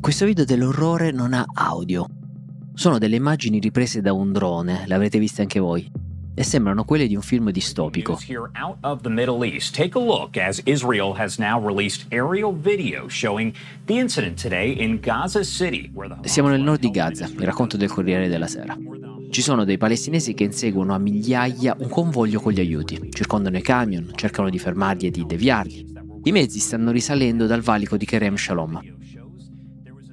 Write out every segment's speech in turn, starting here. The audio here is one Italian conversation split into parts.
Questo video dell'orrore non ha audio. Sono delle immagini riprese da un drone, l'avrete viste anche voi e sembrano quelle di un film distopico. Siamo nel nord di Gaza, il racconto del Corriere della Sera. Ci sono dei palestinesi che inseguono a migliaia un convoglio con gli aiuti, circondano i camion, cercano di fermarli e di deviarli. I mezzi stanno risalendo dal valico di Kerem Shalom.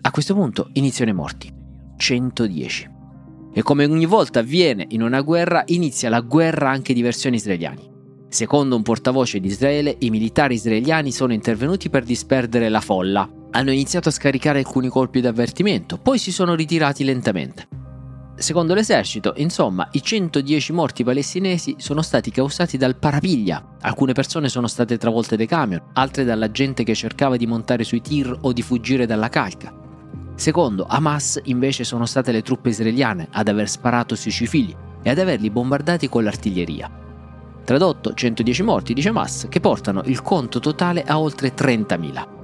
A questo punto iniziano i morti. 110. E come ogni volta avviene in una guerra, inizia la guerra anche di versioni israeliani. Secondo un portavoce di Israele, i militari israeliani sono intervenuti per disperdere la folla. Hanno iniziato a scaricare alcuni colpi d'avvertimento, poi si sono ritirati lentamente. Secondo l'esercito, insomma, i 110 morti palestinesi sono stati causati dal parapiglia. Alcune persone sono state travolte dai camion, altre dalla gente che cercava di montare sui tir o di fuggire dalla calca. Secondo Hamas invece sono state le truppe israeliane ad aver sparato sui civili e ad averli bombardati con l'artiglieria. Tradotto 110 morti, dice Hamas, che portano il conto totale a oltre 30.000.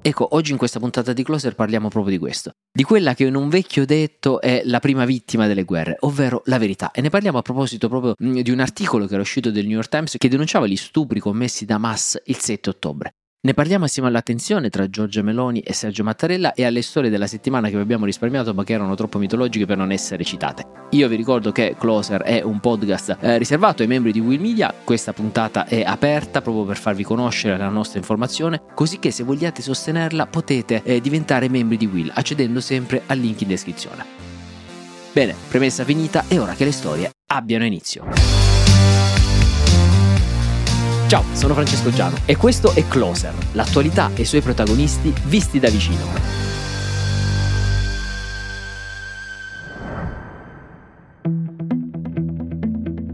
Ecco, oggi in questa puntata di Closer parliamo proprio di questo, di quella che in un vecchio detto è la prima vittima delle guerre, ovvero la verità. E ne parliamo a proposito proprio mm, di un articolo che era uscito del New York Times che denunciava gli stupri commessi da Hamas il 7 ottobre. Ne parliamo assieme all'attenzione tra Giorgia Meloni e Sergio Mattarella e alle storie della settimana che vi abbiamo risparmiato ma che erano troppo mitologiche per non essere citate. Io vi ricordo che Closer è un podcast eh, riservato ai membri di Will Media, questa puntata è aperta proprio per farvi conoscere la nostra informazione, così che se vogliate sostenerla potete eh, diventare membri di Will accedendo sempre al link in descrizione. Bene, premessa finita e ora che le storie abbiano inizio. Ciao, sono Francesco Giano e questo è Closer, l'attualità e i suoi protagonisti visti da vicino.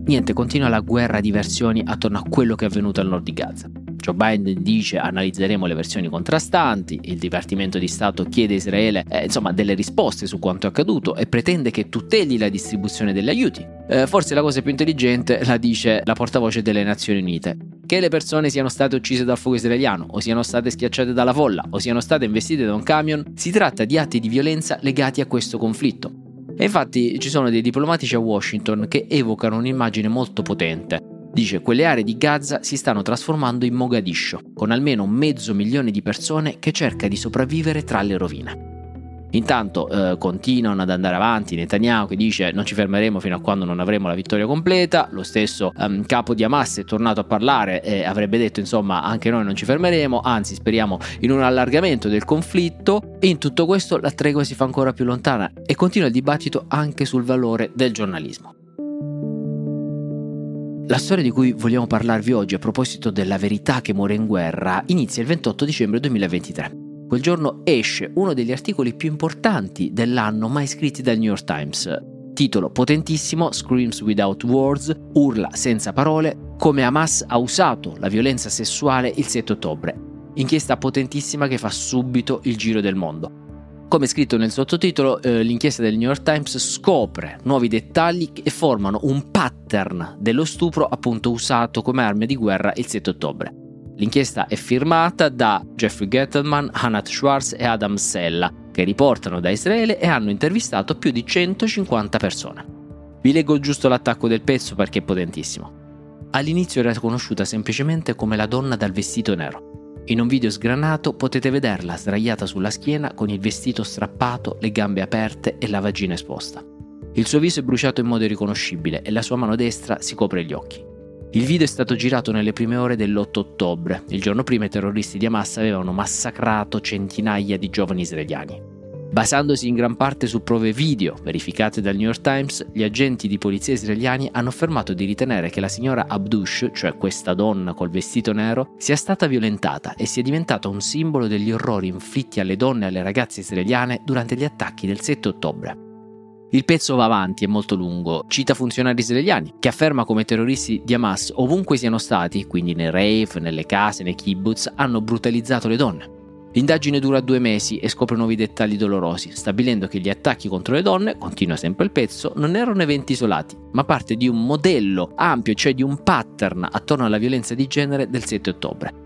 Niente, continua la guerra di versioni attorno a quello che è avvenuto al nord di Gaza. Joe Biden dice analizzeremo le versioni contrastanti, il Dipartimento di Stato chiede a Israele eh, insomma, delle risposte su quanto è accaduto e pretende che tuteli la distribuzione degli aiuti. Eh, forse la cosa più intelligente la dice la portavoce delle Nazioni Unite. Che le persone siano state uccise dal fuoco israeliano, o siano state schiacciate dalla folla, o siano state investite da un camion, si tratta di atti di violenza legati a questo conflitto. E infatti ci sono dei diplomatici a Washington che evocano un'immagine molto potente. Dice quelle aree di Gaza si stanno trasformando in Mogadiscio, con almeno mezzo milione di persone che cerca di sopravvivere tra le rovine. Intanto eh, continuano ad andare avanti Netanyahu che dice non ci fermeremo fino a quando non avremo la vittoria completa, lo stesso um, capo di Hamas è tornato a parlare e avrebbe detto insomma anche noi non ci fermeremo, anzi speriamo in un allargamento del conflitto e in tutto questo la tregua si fa ancora più lontana e continua il dibattito anche sul valore del giornalismo. La storia di cui vogliamo parlarvi oggi a proposito della verità che muore in guerra inizia il 28 dicembre 2023. Quel giorno esce uno degli articoli più importanti dell'anno mai scritti dal New York Times. Titolo potentissimo, Screams Without Words, urla senza parole, come Hamas ha usato la violenza sessuale il 7 ottobre. Inchiesta potentissima che fa subito il giro del mondo. Come scritto nel sottotitolo, eh, l'inchiesta del New York Times scopre nuovi dettagli e formano un pattern dello stupro appunto usato come arma di guerra il 7 ottobre. L'inchiesta è firmata da Jeffrey Gettleman, Hanat Schwartz e Adam Sella, che riportano da Israele e hanno intervistato più di 150 persone. Vi leggo giusto l'attacco del pezzo perché è potentissimo. All'inizio era conosciuta semplicemente come la donna dal vestito nero. In un video sgranato potete vederla sdraiata sulla schiena con il vestito strappato, le gambe aperte e la vagina esposta. Il suo viso è bruciato in modo irriconoscibile e la sua mano destra si copre gli occhi. Il video è stato girato nelle prime ore dell'8 ottobre. Il giorno prima i terroristi di Hamas avevano massacrato centinaia di giovani israeliani. Basandosi in gran parte su prove video verificate dal New York Times, gli agenti di polizia israeliani hanno affermato di ritenere che la signora Abdush, cioè questa donna col vestito nero, sia stata violentata e sia diventata un simbolo degli orrori inflitti alle donne e alle ragazze israeliane durante gli attacchi del 7 ottobre. Il pezzo va avanti, è molto lungo, cita funzionari israeliani, che afferma come terroristi di Hamas ovunque siano stati, quindi nei rave, nelle case, nei kibbutz, hanno brutalizzato le donne. L'indagine dura due mesi e scopre nuovi dettagli dolorosi, stabilendo che gli attacchi contro le donne, continua sempre il pezzo, non erano eventi isolati, ma parte di un modello ampio, cioè di un pattern attorno alla violenza di genere del 7 ottobre.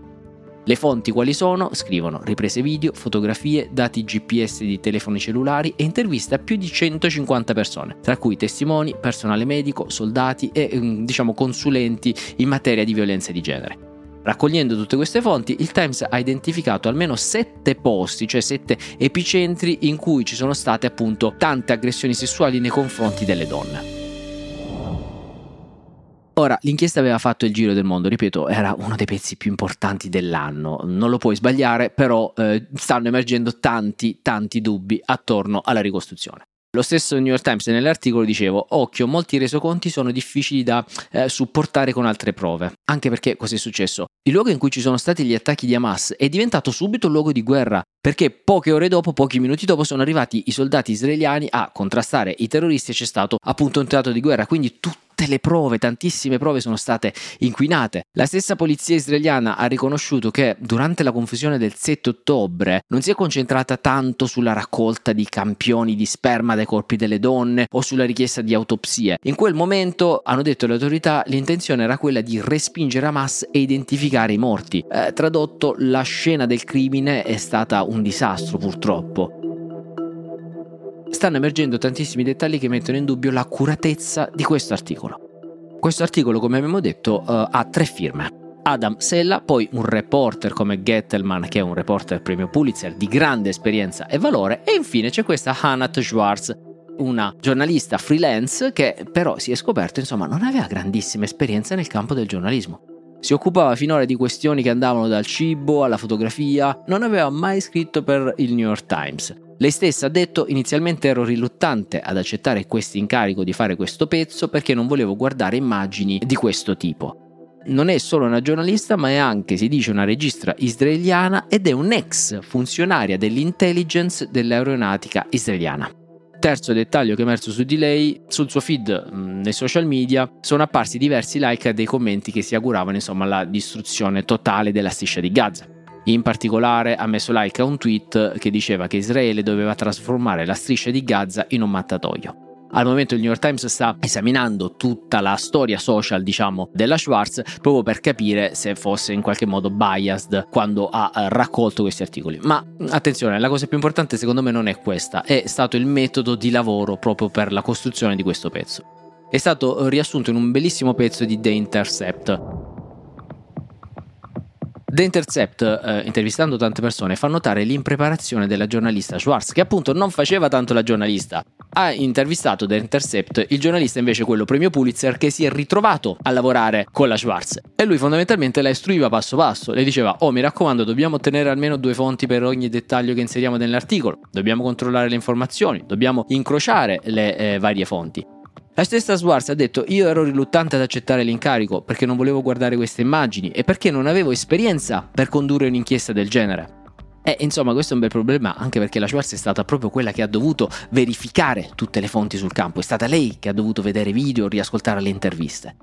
Le fonti quali sono? Scrivono riprese video, fotografie, dati GPS di telefoni cellulari e interviste a più di 150 persone, tra cui testimoni, personale medico, soldati e mm, diciamo consulenti in materia di violenza di genere. Raccogliendo tutte queste fonti, il Times ha identificato almeno sette posti, cioè sette epicentri in cui ci sono state appunto tante aggressioni sessuali nei confronti delle donne. Ora, l'inchiesta aveva fatto il giro del mondo, ripeto, era uno dei pezzi più importanti dell'anno, non lo puoi sbagliare, però eh, stanno emergendo tanti, tanti dubbi attorno alla ricostruzione. Lo stesso New York Times nell'articolo dicevo, occhio, molti resoconti sono difficili da eh, supportare con altre prove, anche perché cosa è successo? Il luogo in cui ci sono stati gli attacchi di Hamas è diventato subito un luogo di guerra, perché poche ore dopo, pochi minuti dopo, sono arrivati i soldati israeliani a contrastare i terroristi e c'è stato appunto un teatro di guerra, quindi tutto tutte le prove, tantissime prove sono state inquinate. La stessa polizia israeliana ha riconosciuto che durante la confusione del 7 ottobre non si è concentrata tanto sulla raccolta di campioni di sperma dai corpi delle donne o sulla richiesta di autopsie. In quel momento, hanno detto le autorità, l'intenzione era quella di respingere Hamas e identificare i morti. Eh, tradotto, la scena del crimine è stata un disastro purtroppo stanno emergendo tantissimi dettagli che mettono in dubbio l'accuratezza di questo articolo. Questo articolo, come abbiamo detto, uh, ha tre firme. Adam Sella, poi un reporter come Gettelman, che è un reporter premio Pulitzer di grande esperienza e valore, e infine c'è questa Hanat Schwartz, una giornalista freelance che però si è scoperto, insomma, non aveva grandissima esperienza nel campo del giornalismo. Si occupava finora di questioni che andavano dal cibo alla fotografia, non aveva mai scritto per il New York Times. Lei stessa ha detto inizialmente ero riluttante ad accettare questo incarico di fare questo pezzo perché non volevo guardare immagini di questo tipo. Non è solo una giornalista ma è anche, si dice, una regista israeliana ed è un'ex funzionaria dell'intelligence dell'aeronautica israeliana. Terzo dettaglio che è emerso su di lei, sul suo feed mh, nei social media sono apparsi diversi like e dei commenti che si auguravano insomma la distruzione totale della striscia di Gaza. In particolare ha messo like a un tweet che diceva che Israele doveva trasformare la striscia di Gaza in un mattatoio. Al momento il New York Times sta esaminando tutta la storia social, diciamo, della Schwartz proprio per capire se fosse in qualche modo biased quando ha eh, raccolto questi articoli. Ma attenzione, la cosa più importante secondo me non è questa, è stato il metodo di lavoro proprio per la costruzione di questo pezzo. È stato riassunto in un bellissimo pezzo di The Intercept, The Intercept, eh, intervistando tante persone, fa notare l'impreparazione della giornalista Schwartz, che appunto non faceva tanto la giornalista. Ha intervistato The Intercept il giornalista invece quello premio Pulitzer che si è ritrovato a lavorare con la Schwartz e lui fondamentalmente la istruiva passo passo. Le diceva: "Oh, mi raccomando, dobbiamo ottenere almeno due fonti per ogni dettaglio che inseriamo nell'articolo. Dobbiamo controllare le informazioni, dobbiamo incrociare le eh, varie fonti". La stessa Swartz ha detto io ero riluttante ad accettare l'incarico perché non volevo guardare queste immagini e perché non avevo esperienza per condurre un'inchiesta del genere. E insomma questo è un bel problema anche perché la Schwartz è stata proprio quella che ha dovuto verificare tutte le fonti sul campo, è stata lei che ha dovuto vedere video, riascoltare le interviste.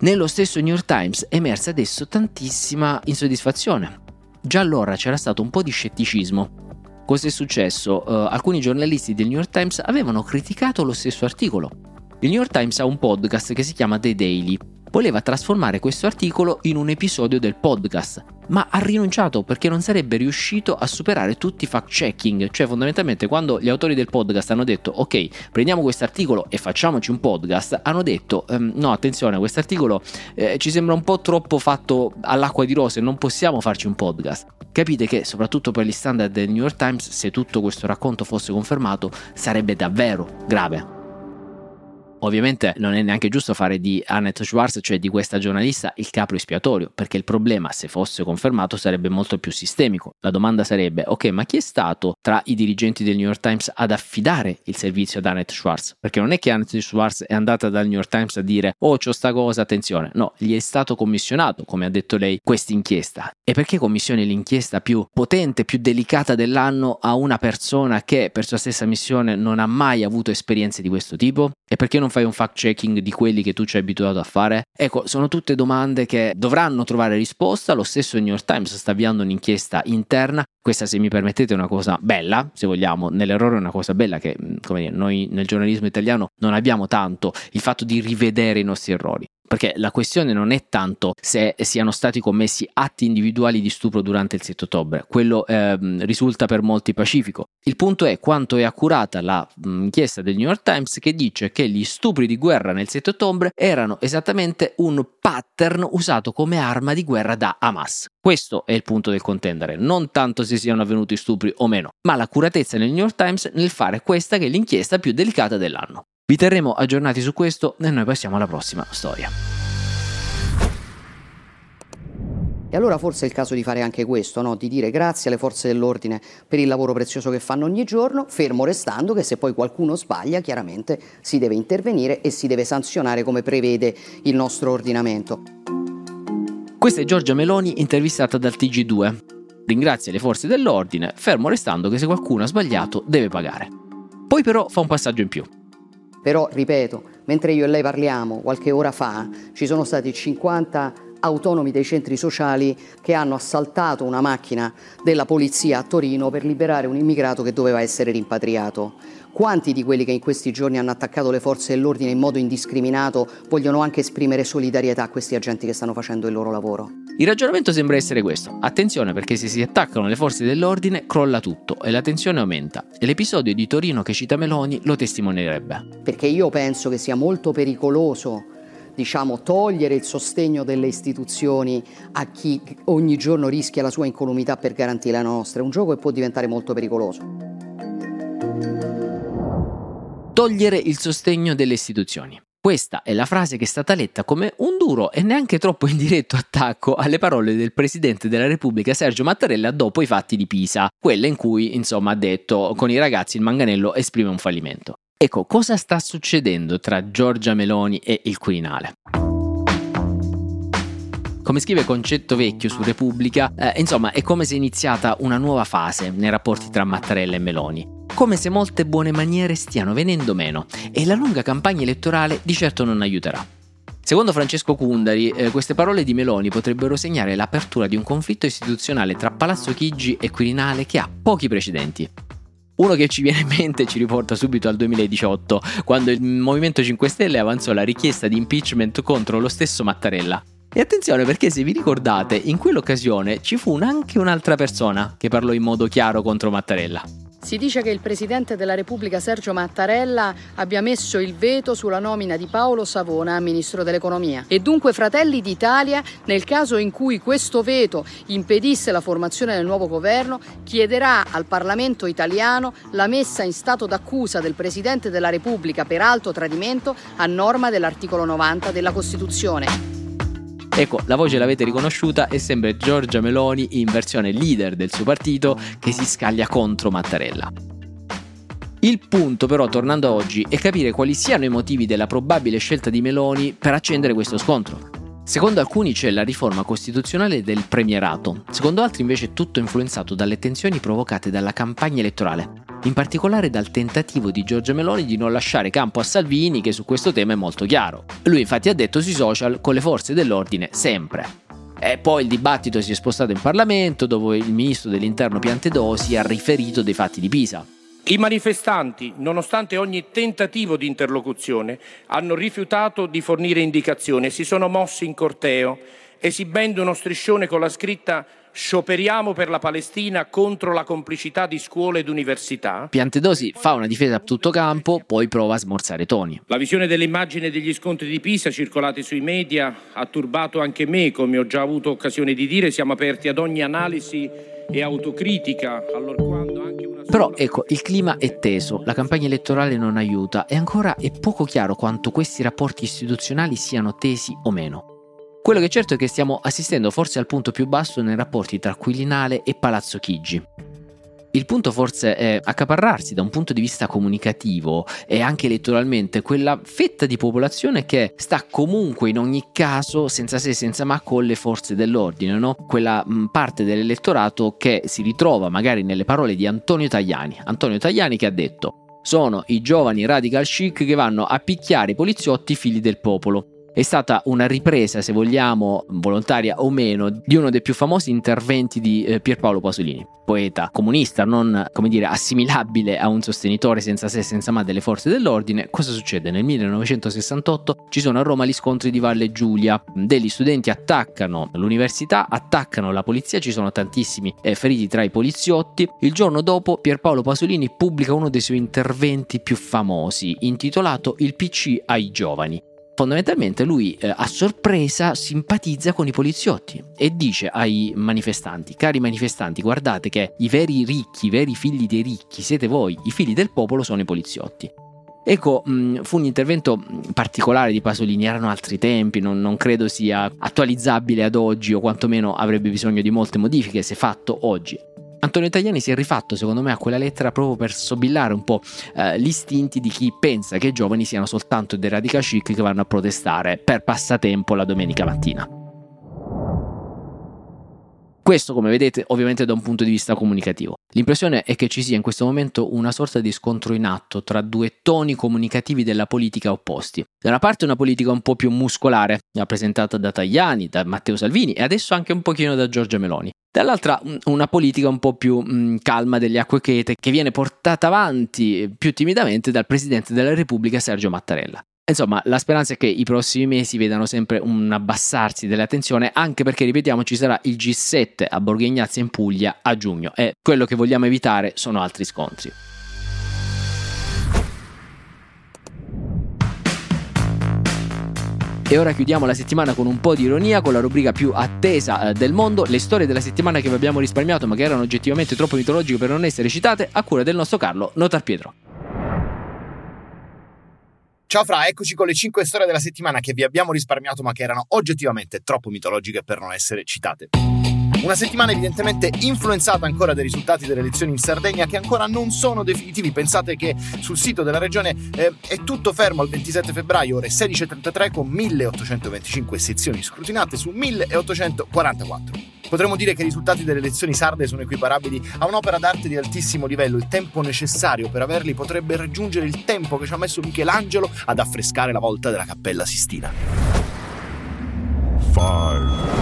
Nello stesso New York Times è emersa adesso tantissima insoddisfazione. Già allora c'era stato un po' di scetticismo. Cosa è successo? Uh, alcuni giornalisti del New York Times avevano criticato lo stesso articolo il New York Times ha un podcast che si chiama The Daily. Voleva trasformare questo articolo in un episodio del podcast, ma ha rinunciato perché non sarebbe riuscito a superare tutti i fact-checking, cioè fondamentalmente quando gli autori del podcast hanno detto ok, prendiamo questo articolo e facciamoci un podcast, hanno detto ehm, no, attenzione, questo articolo eh, ci sembra un po' troppo fatto all'acqua di rose, non possiamo farci un podcast. Capite che soprattutto per gli standard del New York Times, se tutto questo racconto fosse confermato, sarebbe davvero grave. Ovviamente non è neanche giusto fare di Annette Schwartz, cioè di questa giornalista, il capro espiatorio, perché il problema, se fosse confermato, sarebbe molto più sistemico. La domanda sarebbe, ok, ma chi è stato tra i dirigenti del New York Times ad affidare il servizio ad Annette Schwartz? Perché non è che Annette Schwartz è andata dal New York Times a dire, oh, c'ho sta cosa, attenzione. No, gli è stato commissionato, come ha detto lei, questa inchiesta. E perché commissioni l'inchiesta più potente, più delicata dell'anno a una persona che per sua stessa missione non ha mai avuto esperienze di questo tipo? E perché non fai un fact checking di quelli che tu ci hai abituato a fare? Ecco, sono tutte domande che dovranno trovare risposta. Lo stesso New York Times sta avviando un'inchiesta interna. Questa, se mi permettete, è una cosa bella, se vogliamo. Nell'errore è una cosa bella che, come dire, noi nel giornalismo italiano non abbiamo tanto il fatto di rivedere i nostri errori. Perché la questione non è tanto se siano stati commessi atti individuali di stupro durante il 7 ottobre, quello eh, risulta per molti pacifico. Il punto è quanto è accurata l'inchiesta del New York Times che dice che gli stupri di guerra nel 7 ottobre erano esattamente un pattern usato come arma di guerra da Hamas. Questo è il punto del contendere, non tanto se siano avvenuti stupri o meno, ma l'accuratezza nel New York Times nel fare questa che è l'inchiesta più delicata dell'anno. Vi terremo aggiornati su questo e noi passiamo alla prossima storia. E allora forse è il caso di fare anche questo, no? di dire grazie alle forze dell'ordine per il lavoro prezioso che fanno ogni giorno, fermo restando che se poi qualcuno sbaglia chiaramente si deve intervenire e si deve sanzionare come prevede il nostro ordinamento. Questa è Giorgia Meloni intervistata dal TG2. Ringrazia le forze dell'ordine, fermo restando che se qualcuno ha sbagliato deve pagare. Poi però fa un passaggio in più. Però, ripeto, mentre io e lei parliamo, qualche ora fa, ci sono stati 50 autonomi dei centri sociali che hanno assaltato una macchina della polizia a Torino per liberare un immigrato che doveva essere rimpatriato. Quanti di quelli che in questi giorni hanno attaccato le forze dell'ordine in modo indiscriminato vogliono anche esprimere solidarietà a questi agenti che stanno facendo il loro lavoro? Il ragionamento sembra essere questo. Attenzione perché se si attaccano le forze dell'ordine crolla tutto e la tensione aumenta. E l'episodio di Torino che cita Meloni lo testimonierebbe. Perché io penso che sia molto pericoloso diciamo, togliere il sostegno delle istituzioni a chi ogni giorno rischia la sua incolumità per garantire la nostra. È un gioco che può diventare molto pericoloso. Togliere il sostegno delle istituzioni. Questa è la frase che è stata letta come un duro e neanche troppo indiretto attacco alle parole del Presidente della Repubblica Sergio Mattarella dopo i fatti di Pisa, quelle in cui insomma ha detto con i ragazzi il manganello esprime un fallimento. Ecco, cosa sta succedendo tra Giorgia Meloni e il Quirinale? Come scrive Concetto Vecchio su Repubblica, eh, insomma, è come se è iniziata una nuova fase nei rapporti tra Mattarella e Meloni. Come se molte buone maniere stiano venendo meno e la lunga campagna elettorale di certo non aiuterà. Secondo Francesco Cundari, eh, queste parole di Meloni potrebbero segnare l'apertura di un conflitto istituzionale tra Palazzo Chigi e Quirinale che ha pochi precedenti. Uno che ci viene in mente ci riporta subito al 2018, quando il Movimento 5 Stelle avanzò la richiesta di impeachment contro lo stesso Mattarella. E attenzione perché se vi ricordate, in quell'occasione ci fu anche un'altra persona che parlò in modo chiaro contro Mattarella. Si dice che il Presidente della Repubblica Sergio Mattarella abbia messo il veto sulla nomina di Paolo Savona a Ministro dell'Economia. E dunque Fratelli d'Italia, nel caso in cui questo veto impedisse la formazione del nuovo governo, chiederà al Parlamento italiano la messa in stato d'accusa del Presidente della Repubblica per alto tradimento a norma dell'articolo 90 della Costituzione. Ecco, la voce l'avete riconosciuta e sembra Giorgia Meloni in versione leader del suo partito che si scaglia contro Mattarella. Il punto però, tornando a oggi, è capire quali siano i motivi della probabile scelta di Meloni per accendere questo scontro. Secondo alcuni c'è la riforma costituzionale del premierato, secondo altri invece è tutto influenzato dalle tensioni provocate dalla campagna elettorale in particolare dal tentativo di Giorgia Meloni di non lasciare campo a Salvini che su questo tema è molto chiaro. Lui infatti ha detto sui social con le forze dell'ordine sempre. E poi il dibattito si è spostato in Parlamento dove il ministro dell'interno Piantedosi ha riferito dei fatti di Pisa. I manifestanti, nonostante ogni tentativo di interlocuzione, hanno rifiutato di fornire indicazioni e si sono mossi in corteo, esibendo uno striscione con la scritta Scioperiamo per la Palestina contro la complicità di scuole ed università. Piantedosi fa una difesa a tutto campo, poi prova a smorzare toni. La visione delle immagini degli scontri di Pisa circolate sui media ha turbato anche me, come ho già avuto occasione di dire, siamo aperti ad ogni analisi e autocritica, allorquando anche una Però ecco, il clima è teso, la campagna elettorale non aiuta e ancora è poco chiaro quanto questi rapporti istituzionali siano tesi o meno. Quello che è certo è che stiamo assistendo forse al punto più basso nei rapporti tra Quirinale e Palazzo Chigi. Il punto forse è accaparrarsi da un punto di vista comunicativo e anche elettoralmente quella fetta di popolazione che sta comunque in ogni caso senza se senza ma con le forze dell'ordine, no? quella parte dell'elettorato che si ritrova magari nelle parole di Antonio Tajani. Antonio Tajani che ha detto sono i giovani radical chic che vanno a picchiare i poliziotti figli del popolo è stata una ripresa, se vogliamo, volontaria o meno, di uno dei più famosi interventi di eh, Pierpaolo Pasolini, poeta comunista, non come dire assimilabile a un sostenitore senza sé e senza ma delle forze dell'ordine. Cosa succede? Nel 1968 ci sono a Roma gli scontri di Valle Giulia, degli studenti attaccano l'università, attaccano la polizia, ci sono tantissimi eh, feriti tra i poliziotti. Il giorno dopo Pierpaolo Pasolini pubblica uno dei suoi interventi più famosi, intitolato Il PC ai giovani fondamentalmente lui eh, a sorpresa simpatizza con i poliziotti e dice ai manifestanti, cari manifestanti, guardate che i veri ricchi, i veri figli dei ricchi siete voi, i figli del popolo sono i poliziotti. Ecco, mm, fu un intervento mm, particolare di Pasolini, erano altri tempi, non, non, credo sia attualizzabile ad oggi o quantomeno avrebbe bisogno di molte modifiche se fatto oggi. Antonio Tajani si è rifatto secondo me a quella lettera proprio per sobillare un po' eh, gli istinti di chi pensa che i giovani siano soltanto dei radical chic che vanno a protestare per passatempo la domenica mattina. Questo, come vedete, ovviamente da un punto di vista comunicativo. L'impressione è che ci sia in questo momento una sorta di scontro in atto tra due toni comunicativi della politica opposti. Da una parte una politica un po' più muscolare, rappresentata da Tajani, da Matteo Salvini e adesso anche un pochino da Giorgia Meloni. Dall'altra una politica un po' più mh, calma delle acque chete che viene portata avanti più timidamente dal Presidente della Repubblica Sergio Mattarella. Insomma, la speranza è che i prossimi mesi vedano sempre un abbassarsi della tensione, anche perché, ripetiamo, ci sarà il G7 a Borgo Ignazio in Puglia a giugno e quello che vogliamo evitare sono altri scontri. E ora chiudiamo la settimana con un po' di ironia, con la rubrica più attesa eh, del mondo, le storie della settimana che vi abbiamo risparmiato ma che erano oggettivamente troppo mitologiche per non essere citate, a cura del nostro Carlo Notar Pietro. Ciao Fra, eccoci con le 5 storie della settimana che vi abbiamo risparmiato ma che erano oggettivamente troppo mitologiche per non essere citate. Una settimana evidentemente influenzata ancora dai risultati delle elezioni in Sardegna che ancora non sono definitivi. Pensate che sul sito della regione eh, è tutto fermo al 27 febbraio, ore 16.33, con 1825 sezioni scrutinate su 1844. Potremmo dire che i risultati delle elezioni sarde sono equiparabili a un'opera d'arte di altissimo livello. Il tempo necessario per averli potrebbe raggiungere il tempo che ci ha messo Michelangelo ad affrescare la volta della Cappella Sistina. Five.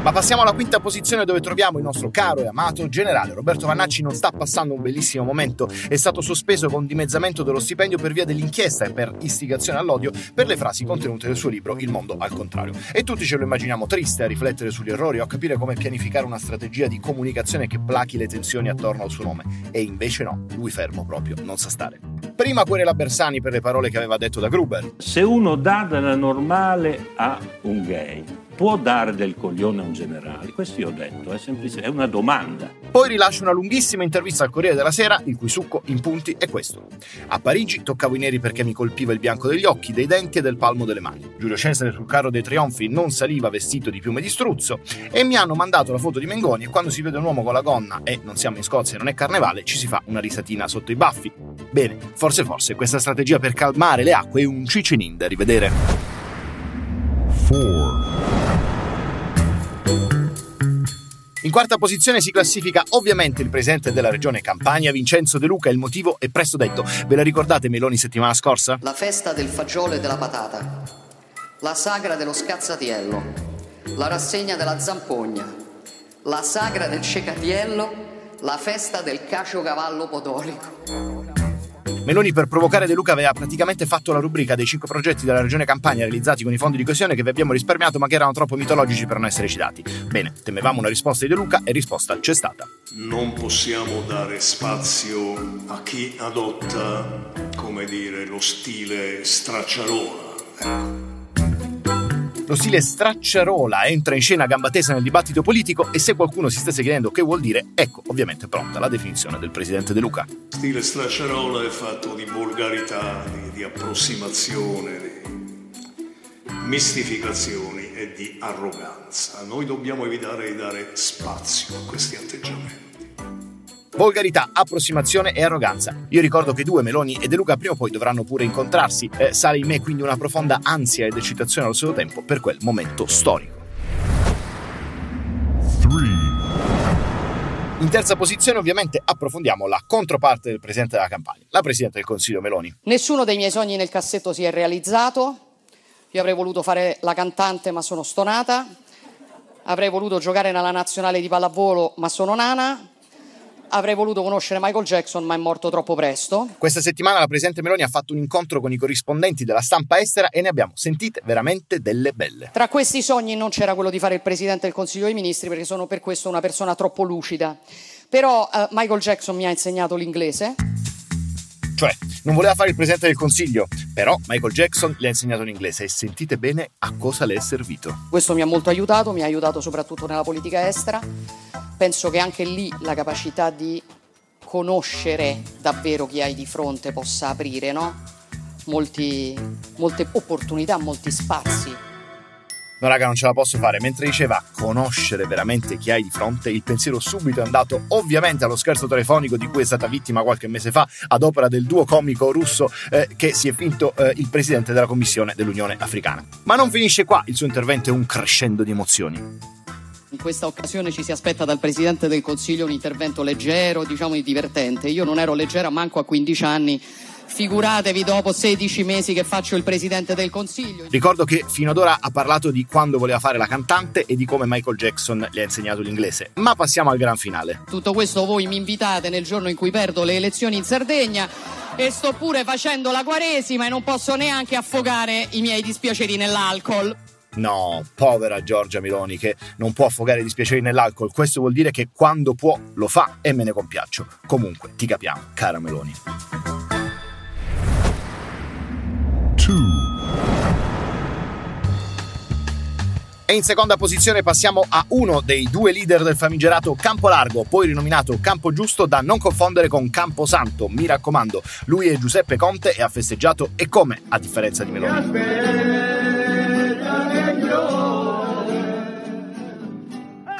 Ma passiamo alla quinta posizione dove troviamo il nostro caro e amato generale. Roberto Vannacci non sta passando un bellissimo momento, è stato sospeso con dimezzamento dello stipendio per via dell'inchiesta e per istigazione all'odio per le frasi contenute nel suo libro Il mondo al contrario. E tutti ce lo immaginiamo triste a riflettere sugli errori o a capire come pianificare una strategia di comunicazione che plachi le tensioni attorno al suo nome. E invece no, lui fermo proprio, non sa stare. Prima querela Bersani per le parole che aveva detto da Gruber. Se uno dà della normale a un gay, può dare del coglione a un generale? Questo io ho detto, è semplice, è una domanda. Poi rilascio una lunghissima intervista al Corriere della Sera, il cui succo in punti è questo. A Parigi toccavo i neri perché mi colpiva il bianco degli occhi, dei denti e del palmo delle mani. Giulio Cesare sul carro dei trionfi non saliva vestito di piume di struzzo e mi hanno mandato la foto di Mengoni e quando si vede un uomo con la gonna e non siamo in Scozia e non è carnevale, ci si fa una risatina sotto i baffi. Bene, forse forse questa strategia per calmare le acque è un cicinin da rivedere. 4 in quarta posizione si classifica ovviamente il presidente della regione Campania, Vincenzo De Luca. Il motivo è presto detto. Ve la ricordate Meloni settimana scorsa? La festa del fagiolo e della patata, la sagra dello scazzatiello, la rassegna della zampogna, la sagra del cecatiello, la festa del caciocavallo podolico. Meloni per provocare De Luca aveva praticamente fatto la rubrica dei cinque progetti della regione Campania realizzati con i fondi di coesione che vi abbiamo risparmiato ma che erano troppo mitologici per non essere citati. Bene, temevamo una risposta di De Luca e risposta c'è stata. Non possiamo dare spazio a chi adotta, come dire, lo stile stracciarola. Ecco. Lo stile stracciarola entra in scena a gamba tesa nel dibattito politico e se qualcuno si stesse chiedendo che vuol dire, ecco ovviamente pronta la definizione del presidente De Luca. Stile stracciarola è fatto di volgarità, di, di approssimazione, di mistificazioni e di arroganza. Noi dobbiamo evitare di dare spazio a questi atteggiamenti. Volgarità, approssimazione e arroganza. Io ricordo che due, Meloni e De Luca, prima o poi dovranno pure incontrarsi. Eh, sale in me quindi una profonda ansia ed eccitazione allo stesso tempo per quel momento storico. 3. In terza posizione ovviamente approfondiamo la controparte del Presidente della campagna, la Presidente del Consiglio Meloni. Nessuno dei miei sogni nel cassetto si è realizzato, Io avrei voluto fare la cantante, ma sono stonata. Avrei voluto giocare nella nazionale di pallavolo, ma sono nana. Avrei voluto conoscere Michael Jackson, ma è morto troppo presto. Questa settimana la Presidente Meloni ha fatto un incontro con i corrispondenti della stampa estera e ne abbiamo sentite veramente delle belle. Tra questi sogni non c'era quello di fare il Presidente del Consiglio dei Ministri, perché sono per questo una persona troppo lucida. Però uh, Michael Jackson mi ha insegnato l'inglese. Cioè, non voleva fare il Presidente del Consiglio, però Michael Jackson le ha insegnato l'inglese e sentite bene a cosa le è servito. Questo mi ha molto aiutato, mi ha aiutato soprattutto nella politica estera penso che anche lì la capacità di conoscere davvero chi hai di fronte possa aprire no? Molti, molte opportunità, molti spazi. No, raga, non ce la posso fare. Mentre diceva conoscere veramente chi hai di fronte, il pensiero subito è andato ovviamente allo scherzo telefonico di cui è stata vittima qualche mese fa ad opera del duo comico russo eh, che si è finto eh, il presidente della Commissione dell'Unione Africana. Ma non finisce qua, il suo intervento è un crescendo di emozioni. In questa occasione ci si aspetta dal Presidente del Consiglio un intervento leggero, diciamo divertente. Io non ero leggera manco a 15 anni. Figuratevi dopo 16 mesi che faccio il Presidente del Consiglio. Ricordo che fino ad ora ha parlato di quando voleva fare la cantante e di come Michael Jackson le ha insegnato l'inglese. Ma passiamo al gran finale. Tutto questo voi mi invitate nel giorno in cui perdo le elezioni in Sardegna e sto pure facendo la quaresima e non posso neanche affogare i miei dispiaceri nell'alcol. No, povera Giorgia Meloni che non può affogare i dispiaceri nell'alcol. Questo vuol dire che quando può lo fa e me ne compiaccio. Comunque, ti capiamo, cara Meloni. E in seconda posizione passiamo a uno dei due leader del famigerato Campo Largo, poi rinominato Campo Giusto da non confondere con Campo Santo. Mi raccomando, lui è Giuseppe Conte e ha festeggiato e come, a differenza di Meloni.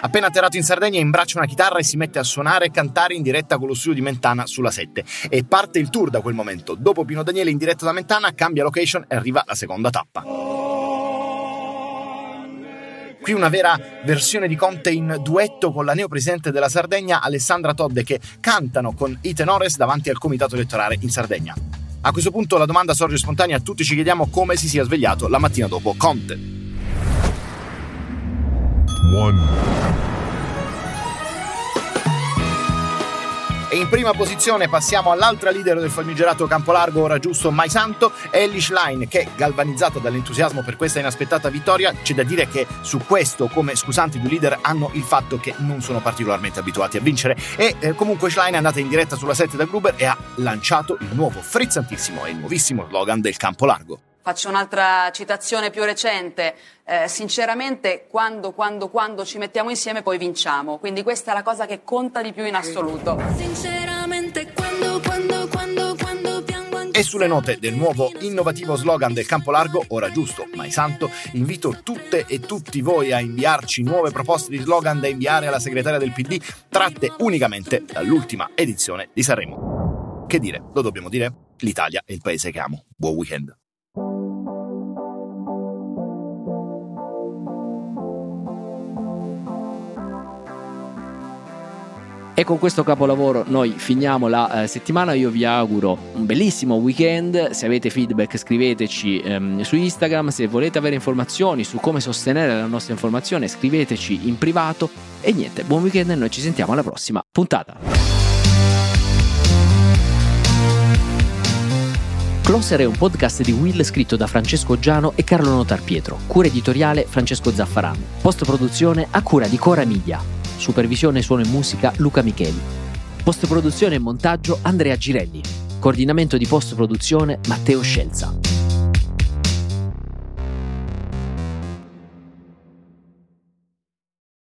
Appena atterrato in Sardegna imbraccia una chitarra e si mette a suonare e cantare in diretta con lo studio di Mentana sulla 7 e parte il tour da quel momento. Dopo Pino Daniele in diretta da Mentana cambia location e arriva la seconda tappa. Qui una vera versione di Conte in duetto con la neopresidente della Sardegna Alessandra Todde che cantano con i tenores davanti al comitato elettorale in Sardegna. A questo punto la domanda sorge spontanea, tutti ci chiediamo come si sia svegliato la mattina dopo Conte. One. E in prima posizione passiamo all'altra leader del famigerato Campolargo, ora giusto Mai Santo, Ellie Schlein, che galvanizzata dall'entusiasmo per questa inaspettata vittoria, c'è da dire che su questo, come scusanti due leader, hanno il fatto che non sono particolarmente abituati a vincere. E eh, comunque Schlein è andata in diretta sulla 7 da Gruber e ha lanciato il nuovo frizzantissimo e nuovissimo slogan del Campolargo. Faccio un'altra citazione più recente. Eh, sinceramente, quando, quando, quando ci mettiamo insieme poi vinciamo. Quindi questa è la cosa che conta di più in assoluto. Sinceramente, quando, quando, quando, quando piango E sulle note del nuovo innovativo slogan del Campo Largo, ora giusto, mai santo, invito tutte e tutti voi a inviarci nuove proposte di slogan da inviare alla segretaria del PD, tratte unicamente dall'ultima edizione di Sanremo. Che dire, lo dobbiamo dire? L'Italia è il paese che amo. Buon weekend. E con questo capolavoro noi finiamo la eh, settimana. Io vi auguro un bellissimo weekend. Se avete feedback, scriveteci ehm, su Instagram. Se volete avere informazioni su come sostenere la nostra informazione, scriveteci in privato. E niente, buon weekend e noi ci sentiamo alla prossima puntata. Closer è un podcast di Will scritto da Francesco Giano e Carlo Notar Pietro, cura editoriale Francesco Zaffaran, post produzione a cura di Cora Media. Supervisione suono e musica Luca Micheli. Post produzione e montaggio Andrea Girelli. Coordinamento di post produzione Matteo Scelza.